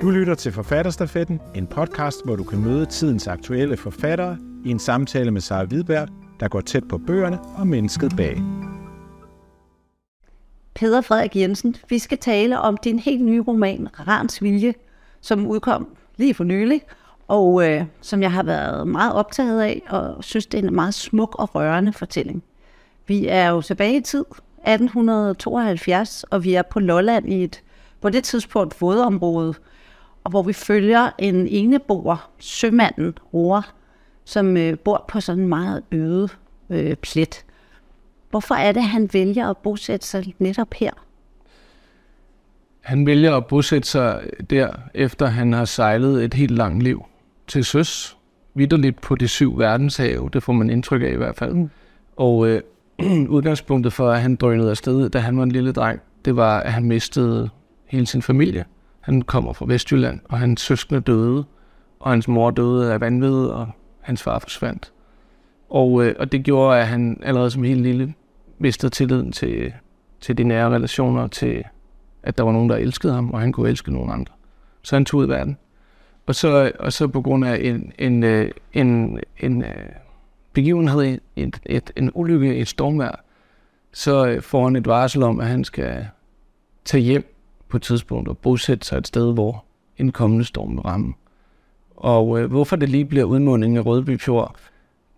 Du lytter til Forfatterstafetten, en podcast, hvor du kan møde tidens aktuelle forfattere i en samtale med Sara Hvidberg, der går tæt på bøgerne og mennesket bag. Peder Frederik Jensen, vi skal tale om din helt nye roman, Rans Vilje, som udkom lige for nylig, og øh, som jeg har været meget optaget af, og synes, det er en meget smuk og rørende fortælling. Vi er jo tilbage i tid, 1872, og vi er på Lolland i et på det tidspunkt vådområde, og hvor vi følger en eneboer, sømanden Roar, som øh, bor på sådan en meget øde øh, plet. Hvorfor er det, han vælger at bosætte sig netop her? Han vælger at bosætte sig der, efter han har sejlet et helt langt liv til søs. Vidderligt på de syv verdenshave, det får man indtryk af i hvert fald. Mm. Og øh, udgangspunktet for, at han drønede afsted, da han var en lille dreng, det var, at han mistede hele sin familie. Han kommer fra Vestjylland, og hans søskende døde, og hans mor døde af vanvid, og hans far forsvandt. Og, øh, og det gjorde, at han allerede som helt lille mistede tilliden til, til de nære relationer, til at der var nogen, der elskede ham, og han kunne elske nogen andre. Så han tog ud i verden. Og så, og så på grund af en, en, øh, en, en, en begivenhed, et, et, en ulykke, et stormvær, så øh, får han et varsel om, at han skal tage hjem på et tidspunkt og bosætte sig et sted, hvor en kommende storm vil ramme. Og øh, hvorfor det lige bliver udmundingen af Rødby Fjord,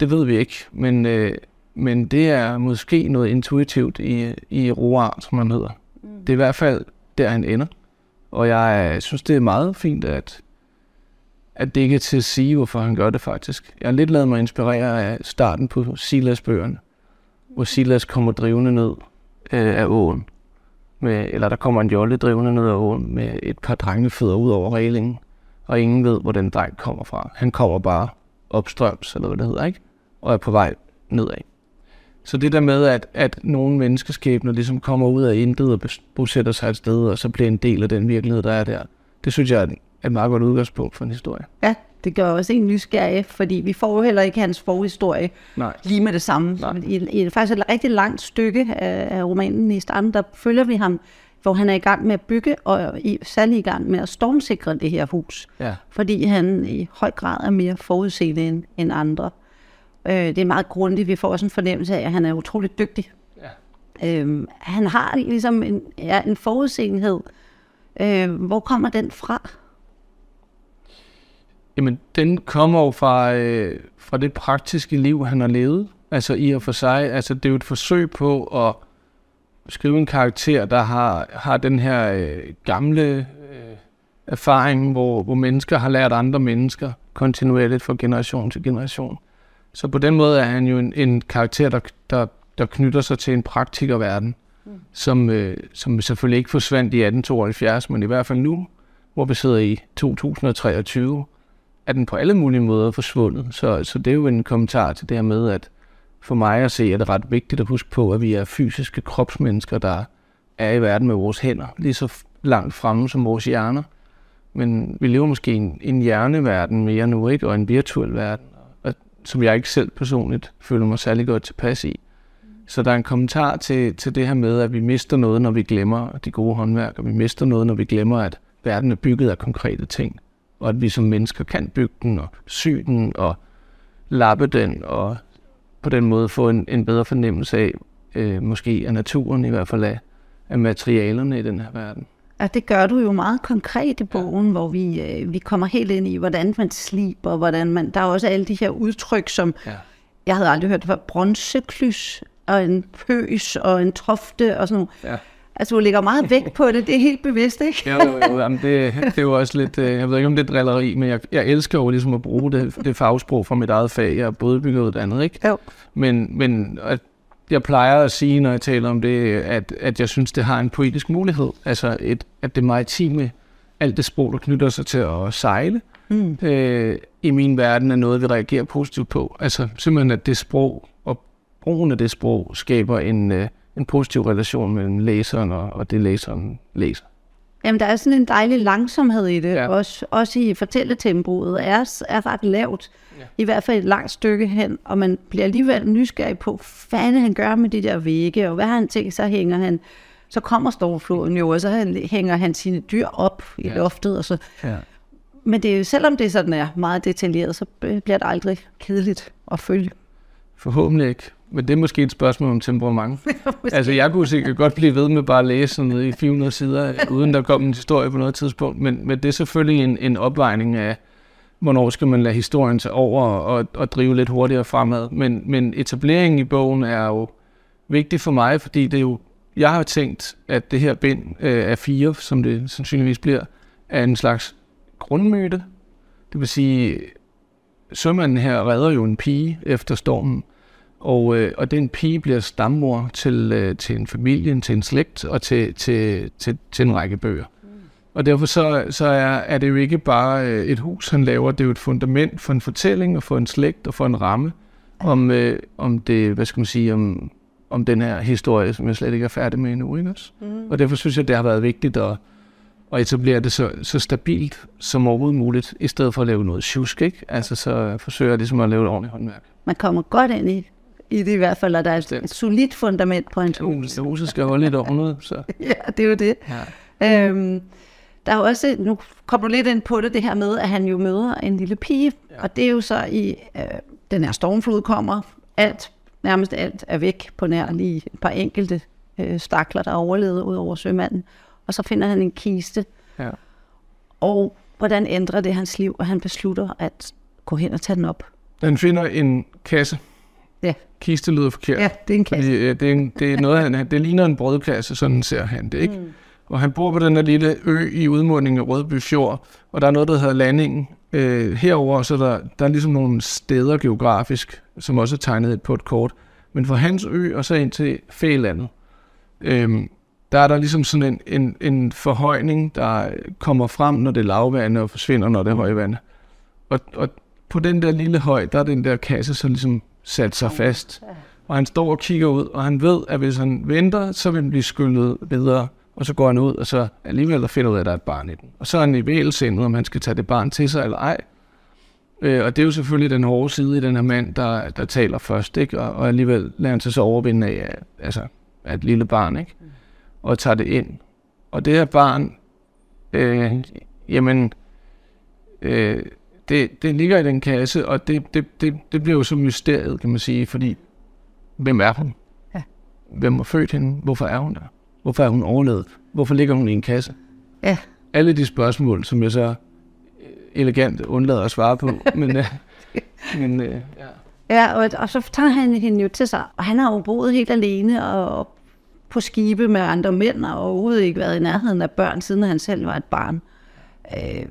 det ved vi ikke, men, øh, men det er måske noget intuitivt i, i Roar, som han hedder. Mm. Det er i hvert fald der, han ender. Og jeg synes, det er meget fint, at, at det ikke er til at sige, hvorfor han gør det faktisk. Jeg har lidt lavet mig inspirere af starten på Silas-bøgerne, hvor Silas kommer drivende ned øh, af åen med, eller der kommer en jolle drivende ned ad åen med et par drengefødder ud over reglingen, og ingen ved, hvor den dreng kommer fra. Han kommer bare opstrøms, eller hvad det hedder, ikke? Og er på vej nedad. Så det der med, at, at nogle menneskeskæbner ligesom kommer ud af intet og bosætter sig et sted, og så bliver en del af den virkelighed, der er der, det synes jeg er et meget godt udgangspunkt for en historie. Ja, det gør også en nysgerrig, fordi vi får jo heller ikke hans forhistorie Nej. lige med det samme. Nej. I, I faktisk et rigtig langt stykke af, af romanen i starten, der følger vi ham, hvor han er i gang med at bygge, og i, særlig i gang med at stormsikre det her hus. Ja. Fordi han i høj grad er mere forudseende end, end andre. Øh, det er meget grundigt. Vi får også en fornemmelse af, at han er utrolig dygtig. Ja. Øh, han har ligesom en, ja, en forudseenhed. Øh, hvor kommer den fra? Jamen, den kommer jo fra, øh, fra det praktiske liv, han har levet. Altså i og for sig. Altså, det er jo et forsøg på at skrive en karakter, der har, har den her øh, gamle øh, erfaring, hvor, hvor mennesker har lært andre mennesker kontinuerligt fra generation til generation. Så på den måde er han jo en, en karakter, der, der, der knytter sig til en praktikerverden, mm. som, øh, som selvfølgelig ikke forsvandt i 1872, men i hvert fald nu, hvor vi sidder i 2023, er den på alle mulige måder forsvundet. Så, så det er jo en kommentar til det her med, at for mig at se, er det ret vigtigt at huske på, at vi er fysiske kropsmennesker, der er i verden med vores hænder, lige så langt fremme som vores hjerner. Men vi lever måske i en, en hjerneverden mere nu, ikke? og en virtuel verden, og, som jeg ikke selv personligt føler mig særlig godt tilpas i. Så der er en kommentar til, til det her med, at vi mister noget, når vi glemmer de gode håndværk, og vi mister noget, når vi glemmer, at verden er bygget af konkrete ting og at vi som mennesker kan bygge den og sy den og lappe den og på den måde få en, en bedre fornemmelse af, øh, måske af naturen i hvert fald af, af materialerne i den her verden. Ja, det gør du jo meget konkret i bogen, ja. hvor vi, øh, vi kommer helt ind i, hvordan man sliber, hvordan man... Der er også alle de her udtryk, som ja. jeg havde aldrig hørt, det var bronzeklys og en pøs og en tofte og sådan noget. Ja. Altså, du lægger meget vægt på det, det er helt bevidst, ikke? jo, jo, jo. Jamen, det, det er jo også lidt, øh, jeg ved ikke om det er drilleri, men jeg, jeg elsker jo ligesom at bruge det, det fagsprog fra mit eget fag. Jeg er både byggeuddannet, ikke? Jo. Men, men at jeg plejer at sige, når jeg taler om det, at, at jeg synes, det har en poetisk mulighed. Altså, et, at det maritime, alt det sprog, der knytter sig til at sejle, mm. øh, i min verden er noget, vi reagerer positivt på. Altså, simpelthen, at det sprog og brugen af det sprog skaber en... Øh, en positiv relation mellem læseren og, og det, læseren læser. Jamen, der er sådan en dejlig langsomhed i det, ja. også, også i fortælletempoet er, er ret lavt, ja. i hvert fald et langt stykke hen, og man bliver alligevel nysgerrig på, hvad han gør med de der vægge, og hvad han tænker, så hænger han så kommer stormfloden jo, og så hænger han sine dyr op i Ja. loftet. Og så. Ja. Men det er jo, selvom det sådan er meget detaljeret, så bliver det aldrig kedeligt at følge. Forhåbentlig ikke. Men det er måske et spørgsmål om temperament. altså, jeg kunne sikkert godt blive ved med bare at læse sådan noget i 400 sider, uden der kom en historie på noget tidspunkt. Men, men det er selvfølgelig en, en opvejning af, hvornår skal man lade historien tage over og, og drive lidt hurtigere fremad. Men, men etableringen i bogen er jo vigtig for mig, fordi det er jo, jeg har tænkt, at det her bind øh, af fire, som det sandsynligvis bliver, er en slags grundmyte. Det vil sige, sømanden her redder jo en pige efter stormen, og, øh, og den pige bliver stammor til, øh, til en familie, til en slægt og til, til, til, til en række bøger. Og derfor så, så er, er det jo ikke bare øh, et hus, han laver, det er jo et fundament for en fortælling og for en slægt og for en ramme om, øh, om det, hvad skal man sige, om, om den her historie, som jeg slet ikke er færdig med endnu. Ikke også? Mm. Og derfor synes jeg, det har været vigtigt at, at etablere det så, så stabilt som overhovedet muligt, i stedet for at lave noget tjusk, ikke? Altså så forsøger jeg ligesom at lave et ordentligt håndværk. Man kommer godt ind i, i det i hvert fald, og der er et, et solidt fundament på hans hus. Huset, skal holde lidt århundrede, så Ja, det er jo det. ja. Øhm, der er jo også, nu kommer du lidt ind på det, det her med, at han jo møder en lille pige, ja. og det er jo så i, øh, den her stormflod kommer, alt, nærmest alt er væk på nær lige et par enkelte øh, stakler, der overlevede ud over sømanden, og så finder han en kiste, ja. og hvordan ændrer det hans liv, og han beslutter at gå hen og tage den op. Han finder en kasse. Ja. Kiste lyder forkert. Ja, det er en kasse. Fordi, øh, det, er en, det er noget, han, det ligner en brødkasse, sådan ser han det, ikke? Mm. Og han bor på den her lille ø i udmundingen af Rødby Fjord, og der er noget, der hedder Landingen. Øh, herover så er der, der er ligesom nogle steder geografisk, som også er tegnet på et kort. Men fra hans ø og så ind til Fælandet, øhm, der er der ligesom sådan en, en, en forhøjning, der kommer frem, når det er lavvande, og forsvinder, når det er højvande. Og, og på den der lille høj, der er den der kasse så ligesom sat sig fast. Og han står og kigger ud, og han ved, at hvis han venter, så vil den blive skyllet videre. Og så går han ud, og så alligevel der finder ud af, at der er et barn i den. Og så er han i vægelsindet, om han skal tage det barn til sig eller ej. Øh, og det er jo selvfølgelig den hårde side i den her mand, der, der taler først, ikke? Og, og alligevel lader han sig så overvinde af, af- altså, af et lille barn, ikke? Og tager det ind. Og det her barn, øh, jamen, øh, det, det ligger i den kasse, og det, det, det, det bliver jo så mysteriet, kan man sige, fordi hvem er hun? Ja. Hvem har født hende? Hvorfor er hun der? Hvorfor er hun overlevet? Hvorfor ligger hun i en kasse? Ja. Alle de spørgsmål, som jeg så øh, elegant undlader at svare på, men, øh, men øh, ja. Ja, og, og så tager han hende jo til sig, og han har jo boet helt alene og på skibe med andre mænd, og overhovedet ikke været i nærheden af børn, siden han selv var et barn. Øh,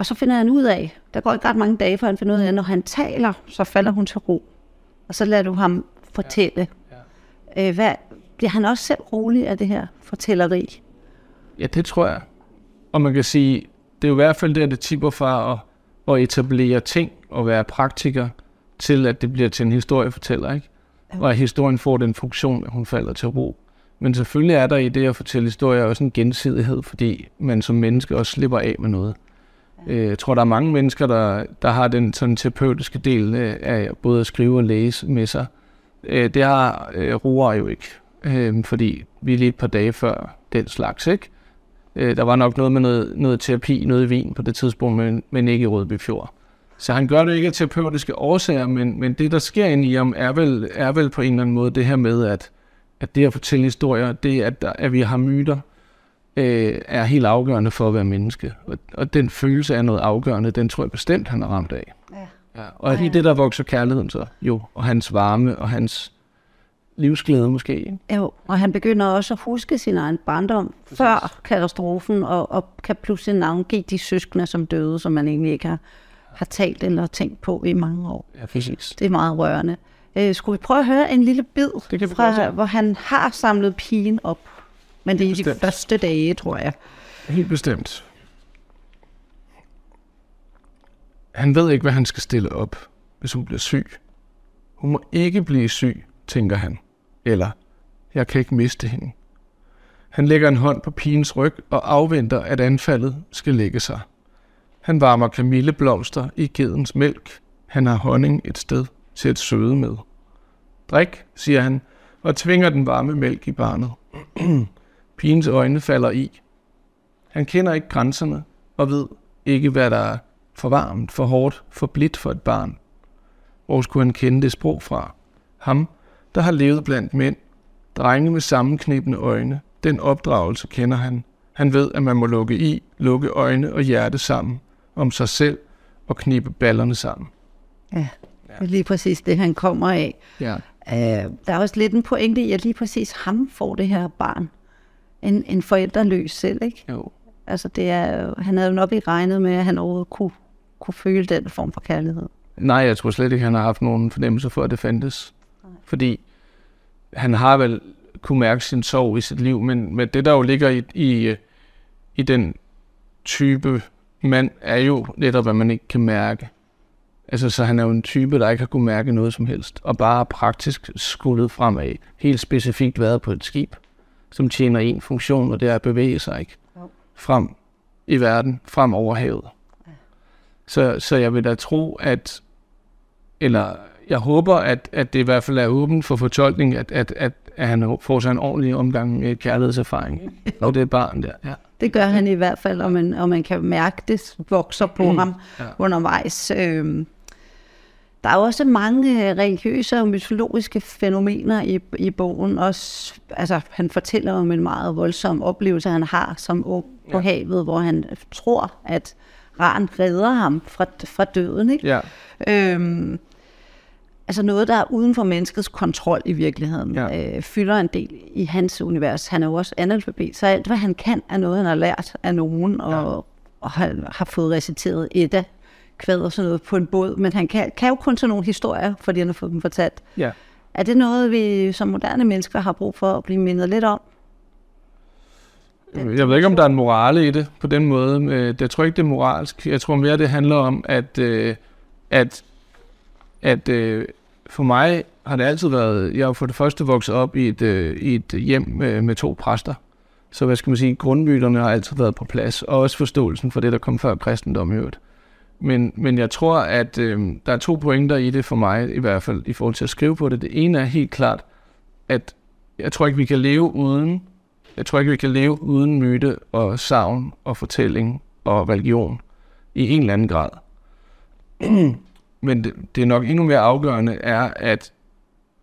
og så finder han ud af, der går ikke ret mange dage, før han finder ud af, at når han taler, så falder hun til ro. Og så lader du ham fortælle. Ja. Øh, hvad, bliver han også selv rolig af det her fortælleri? Ja, det tror jeg. Og man kan sige, det er jo i hvert fald der, det tipper fra at, at etablere ting og være praktiker, til at det bliver til en historiefortæller, ikke? Og at historien får den funktion, at hun falder til ro. Men selvfølgelig er der i det at fortælle historier også en gensidighed, fordi man som menneske også slipper af med noget. Øh, Jeg tror, der er mange mennesker, der, der har den sådan terapeutiske del øh, af både at skrive og læse med sig. Øh, det har øh, roer jo ikke, fordi vi er lige et par dage før den slags, ikke? Der var nok noget med noget, noget terapi, noget i vin på det tidspunkt, men, men ikke i Rødby Fjord. Så han gør det ikke af terapeutiske årsager, men, men det, der sker ind i ham, er vel, er vel på en eller anden måde det her med, at, at det at fortælle historier, det at, der, at vi har myter, øh, er helt afgørende for at være menneske. Og, og den følelse af noget afgørende, den tror jeg bestemt, han er ramt af. Ja. Ja. Og i det, der vokser kærligheden så, jo, og hans varme, og hans livsglæde måske. Ikke? Jo, og han begynder også at huske sin egen barndom Præcis. før katastrofen, og, og kan pludselig navngive de søskende, som døde, som man egentlig ikke har, har talt eller tænkt på i mange år. Ja, præcis. Det er meget rørende. Øh, skulle vi prøve at høre en lille bid, Det kan vi fra, hvor han har samlet pigen op? Men det er i de Bestemt. første dage, tror jeg. Helt bestemt. Han ved ikke, hvad han skal stille op, hvis hun bliver syg. Hun må ikke blive syg, tænker han. Eller, jeg kan ikke miste hende. Han lægger en hånd på pigens ryg og afventer, at anfaldet skal lægge sig. Han varmer kamilleblomster i gedens mælk. Han har honning et sted til at søde med. Drik, siger han, og tvinger den varme mælk i barnet. Pigens øjne falder i. Han kender ikke grænserne og ved ikke, hvad der er for varmt, for hårdt, for blidt for et barn. Hvor skulle han kende det sprog fra? Ham, der har levet blandt mænd, drenge med sammenknibende øjne. Den opdragelse kender han. Han ved, at man må lukke i, lukke øjne og hjerte sammen om sig selv og knibe ballerne sammen. Ja, det er lige præcis det, han kommer af. Ja. Uh, der er også lidt en pointe i, at lige præcis ham får det her barn. En, en forældreløs selv, ikke? Jo. Altså, det er, han havde jo nok ikke regnet med, at han overhovedet kunne, kunne føle den form for kærlighed. Nej, jeg tror slet ikke, han har haft nogen fornemmelse for, at det fandtes. Nej. Fordi han har vel kunne mærke sin sorg i sit liv, men, men det, der jo ligger i, i, i den type mand, er jo netop, hvad man ikke kan mærke. Altså, så han er jo en type, der ikke har kunne mærke noget som helst, og bare praktisk skullet fremad. Helt specifikt været på et skib, som tjener en funktion, og det er at bevæge sig ikke frem i verden, frem over havet. Så, så jeg vil da tro, at, eller jeg håber, at, at det i hvert fald er åbent for fortolkning, at, at, at, at han får sig en ordentlig omgang med kærlighedserfaring. Og det er barn der. Ja. Det gør han i hvert fald, og man, og man kan mærke, det vokser på mm. ham ja. undervejs. Øhm, der er også mange religiøse og mytologiske fænomener i, i bogen. Også, altså, han fortæller om en meget voldsom oplevelse, han har som ung på ja. havet, hvor han tror, at Ran redder ham fra, fra døden. Ikke? Ja. Øhm, altså noget, der er uden for menneskets kontrol i virkeligheden, ja. øh, fylder en del i hans univers. Han er jo også analfabet, så alt, hvad han kan, er noget, han har lært af nogen, og, ja. og har, har fået reciteret Edda kvad og sådan noget på en båd, men han kan, kan jo kun tage nogle historier, fordi han har fået dem fortalt. Ja. Er det noget, vi som moderne mennesker har brug for at blive mindet lidt om? Jeg ved ikke, om der er en morale i det på den måde. Jeg tror ikke, det er moralsk. Jeg tror mere, det handler om, at, øh, at, at øh, for mig har det altid været... Jeg har for det første vokset op i et, øh, i et hjem med, med to præster. Så hvad skal man sige, grundmyterne har altid været på plads, og også forståelsen for det, der kom før kristendom i øvrigt. Men, men jeg tror, at øh, der er to pointer i det for mig, i hvert fald i forhold til at skrive på det. Det ene er helt klart, at jeg tror ikke, vi kan leve uden, jeg tror ikke, vi kan leve uden myte og savn og fortælling og religion i en eller anden grad. men det, det er nok endnu mere afgørende er, at,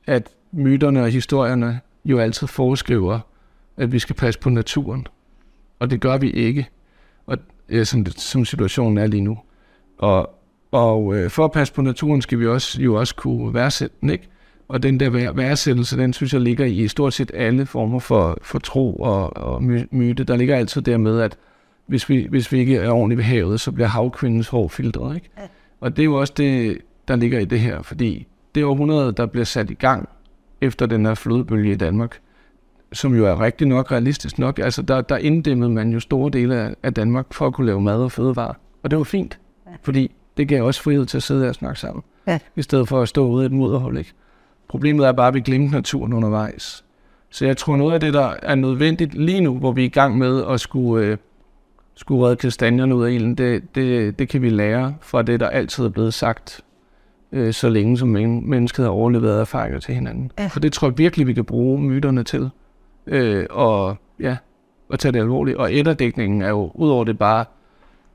at myterne og historierne jo altid foreskriver, at vi skal passe på naturen. Og det gør vi ikke, og, ja, som, som situationen er lige nu. Og, og øh, for at passe på naturen, skal vi også, jo også kunne værdsætte den, ikke? Og den der værdsættelse, den synes jeg ligger i stort set alle former for, for tro og, og myte. Der ligger altid der med, at hvis vi, hvis vi ikke er ordentligt ved havet, så bliver havkvindens hår filtret, ikke? Og det er jo også det, der ligger i det her, fordi det århundrede, der bliver sat i gang efter den her flodbølge i Danmark, som jo er rigtig nok, realistisk nok, altså der, der inddæmmede man jo store dele af, af Danmark for at kunne lave mad og fødevarer. Og det var fint. Fordi det gav også frihed til at sidde og snakke sammen. Ja. I stedet for at stå ude i et mudderhold. Ikke? Problemet er bare, at vi glemte naturen undervejs. Så jeg tror, noget af det, der er nødvendigt lige nu, hvor vi er i gang med at skulle, øh, skulle redde kastanjerne ud af ilden, det, det, det kan vi lære fra det, der altid er blevet sagt, øh, så længe som men, mennesket har overlevet erfaringer til hinanden. Ja. For det tror jeg virkelig, vi kan bruge myterne til. Øh, og ja, at tage det alvorligt. Og etterdækningen er jo, udover det bare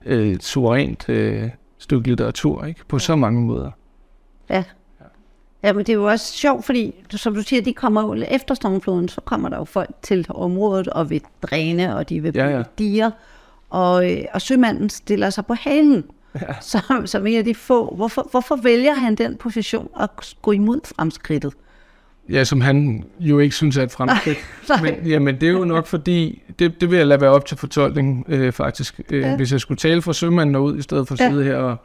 øh, suverænt øh, stykke litteratur, ikke? På så mange måder. Ja. Ja, men det er jo også sjovt, fordi som du siger, de kommer jo efter stormfloden, så kommer der jo folk til området og vil dræne, og de vil ja, ja. diger. Og, øh, og sømanden stiller sig på halen, ja. som, som en af de få. Hvorfor, hvorfor vælger han den position at gå imod fremskridtet? Ja, som han jo ikke synes er et fremskridt. men, jamen, det er jo nok fordi, det, det vil jeg lade være op til fortolkning øh, faktisk. Øh, ja. Hvis jeg skulle tale for sømanden ud, i stedet for at ja. sidde her og,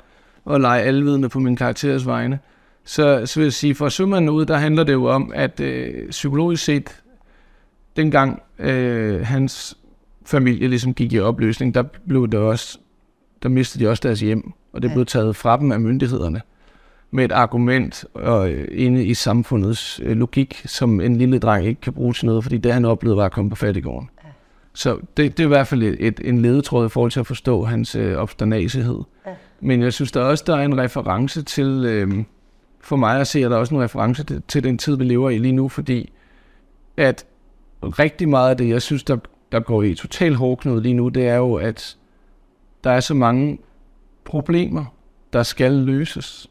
og lege alvidende på min karakteres vegne, så, så vil jeg sige, for sømanden ud, der handler det jo om, at øh, psykologisk set, dengang øh, hans familie ligesom gik i opløsning, der blev det også, der mistede de også deres hjem, og det blev taget fra dem af myndighederne med et argument og, øh, inde i samfundets øh, logik, som en lille dreng ikke kan bruge til noget, fordi det han oplevede var at komme på fattigården. Ja. Så det, det er i hvert fald et, et, en ledetråd i forhold til at forstå hans øh, obsternagighed. Ja. Men jeg synes der også, der er en reference til, øh, for mig at se, at der er også en reference til, til den tid, vi lever i lige nu, fordi at rigtig meget af det, jeg synes, der der går i total hårdknud lige nu, det er jo, at der er så mange problemer, der skal løses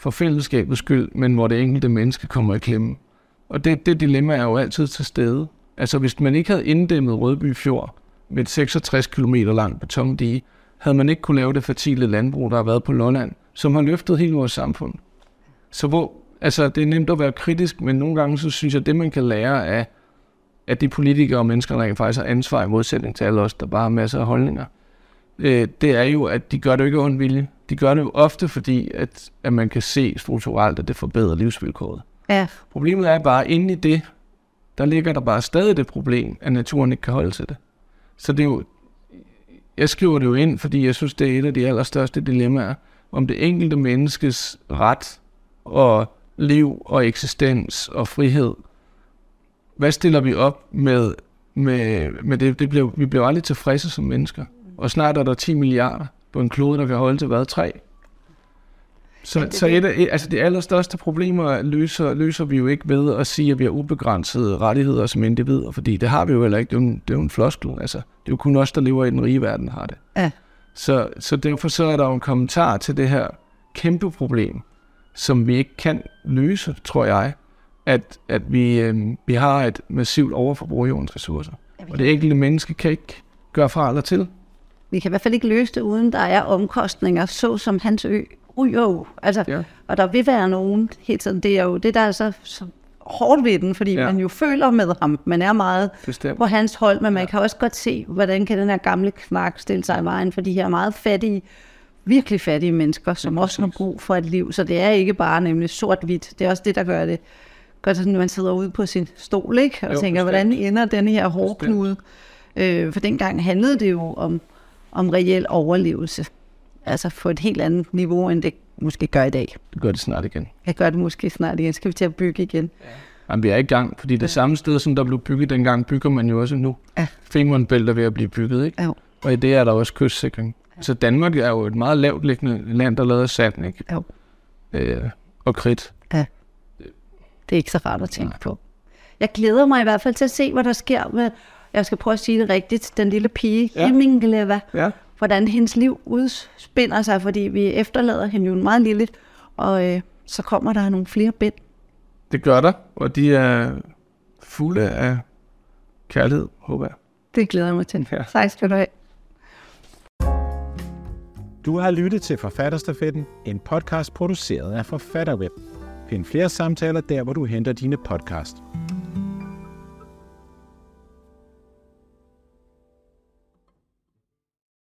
for fællesskabets skyld, men hvor det enkelte menneske kommer i klemme. Og det, det dilemma er jo altid til stede. Altså hvis man ikke havde inddæmmet Rødby Fjord med et 66 km langt betondige, havde man ikke kunne lave det fertile landbrug, der har været på Lolland, som har løftet hele vores samfund. Så hvor, altså det er nemt at være kritisk, men nogle gange så synes jeg, at det man kan lære af, at de politikere og mennesker, der faktisk har ansvar i modsætning til alle os, der bare har masser af holdninger, øh, det er jo, at de gør det jo ikke ondt vilje. De gør det jo ofte, fordi at, at man kan se strukturelt, at det forbedrer livsvilkåret. Ja. Problemet er bare, at inde i det, der ligger der bare stadig det problem, at naturen ikke kan holde til det. Så det er jo, jeg skriver det jo ind, fordi jeg synes, det er et af de allerstørste dilemmaer, om det enkelte menneskes ret og liv og eksistens og frihed. Hvad stiller vi op med, med, med det? det bliver, vi bliver aldrig tilfredse som mennesker. Og snart er der 10 milliarder på en klode, der kan holde til hvad? 3? Så, så et af, altså de allerstørste problemer løser, løser vi jo ikke ved at sige, at vi har ubegrænsede rettigheder som individer, fordi det har vi jo heller ikke. Det er jo en, det er jo en floskel. Altså, det er jo kun os, der lever i den rige verden, har det. Ja. Så, så derfor så er der jo en kommentar til det her kæmpe problem, som vi ikke kan løse, tror jeg, at, at vi, øh, vi har et massivt overforbrug af jordens ressourcer. Og det enkelte menneske kan ikke gøre fra eller til. Vi kan i hvert fald ikke løse det, uden der er omkostninger, såsom hans ø ryger jo. Altså, Ja. Og der vil være nogen hele tiden. Det er jo det, der er så, så hårdt ved den, fordi Ja. ja. man jo føler med ham. Man er meget Bestemt. på hans hold, men man kan også godt se, hvordan kan den her gamle knak stille sig i vejen for de her meget fattige, virkelig fattige mennesker, som Ja, også har brug for et liv. Så det er ikke bare nemlig sort-hvidt. Det er også det, der gør det. Gør det sådan, når man sidder ude på sin stol, ikke? Og Jo, tænker, bestemt. hvordan ender den her hårdknude? Øh, for dengang handlede det jo om, om reel overlevelse. Altså på et helt andet niveau, end det måske gør i dag. Det gør det snart igen. Jeg gør det måske snart igen. Skal vi til at bygge igen? Jamen, vi er i gang, fordi det samme sted, som der blev bygget dengang, bygger man jo også nu. Ja. Femernbælt er ved at blive bygget, ikke? Jo. Og i det er der også kystsikring. Så Danmark er jo et meget lavt liggende land, der lader sand, ikke? Jo. Øh, og kridt. Det er ikke så rart at tænke på. Jeg glæder mig i hvert fald til at se, hvad der sker med, jeg skal prøve at sige det rigtigt, den lille pige, Ja. ja. Hemmingleva, Ja. hvordan hendes liv udspinder sig, fordi vi efterlader hende jo meget lille, og øh, så kommer der nogle flere bind. Det gør der, og de er fulde af kærlighed, håber jeg. Det glæder jeg mig til. Ja. Tak skal du have. Du har lyttet til Forfatterstafetten, en podcast produceret af Forfatterweb. Find flere samtaler der, hvor du henter dine podcast.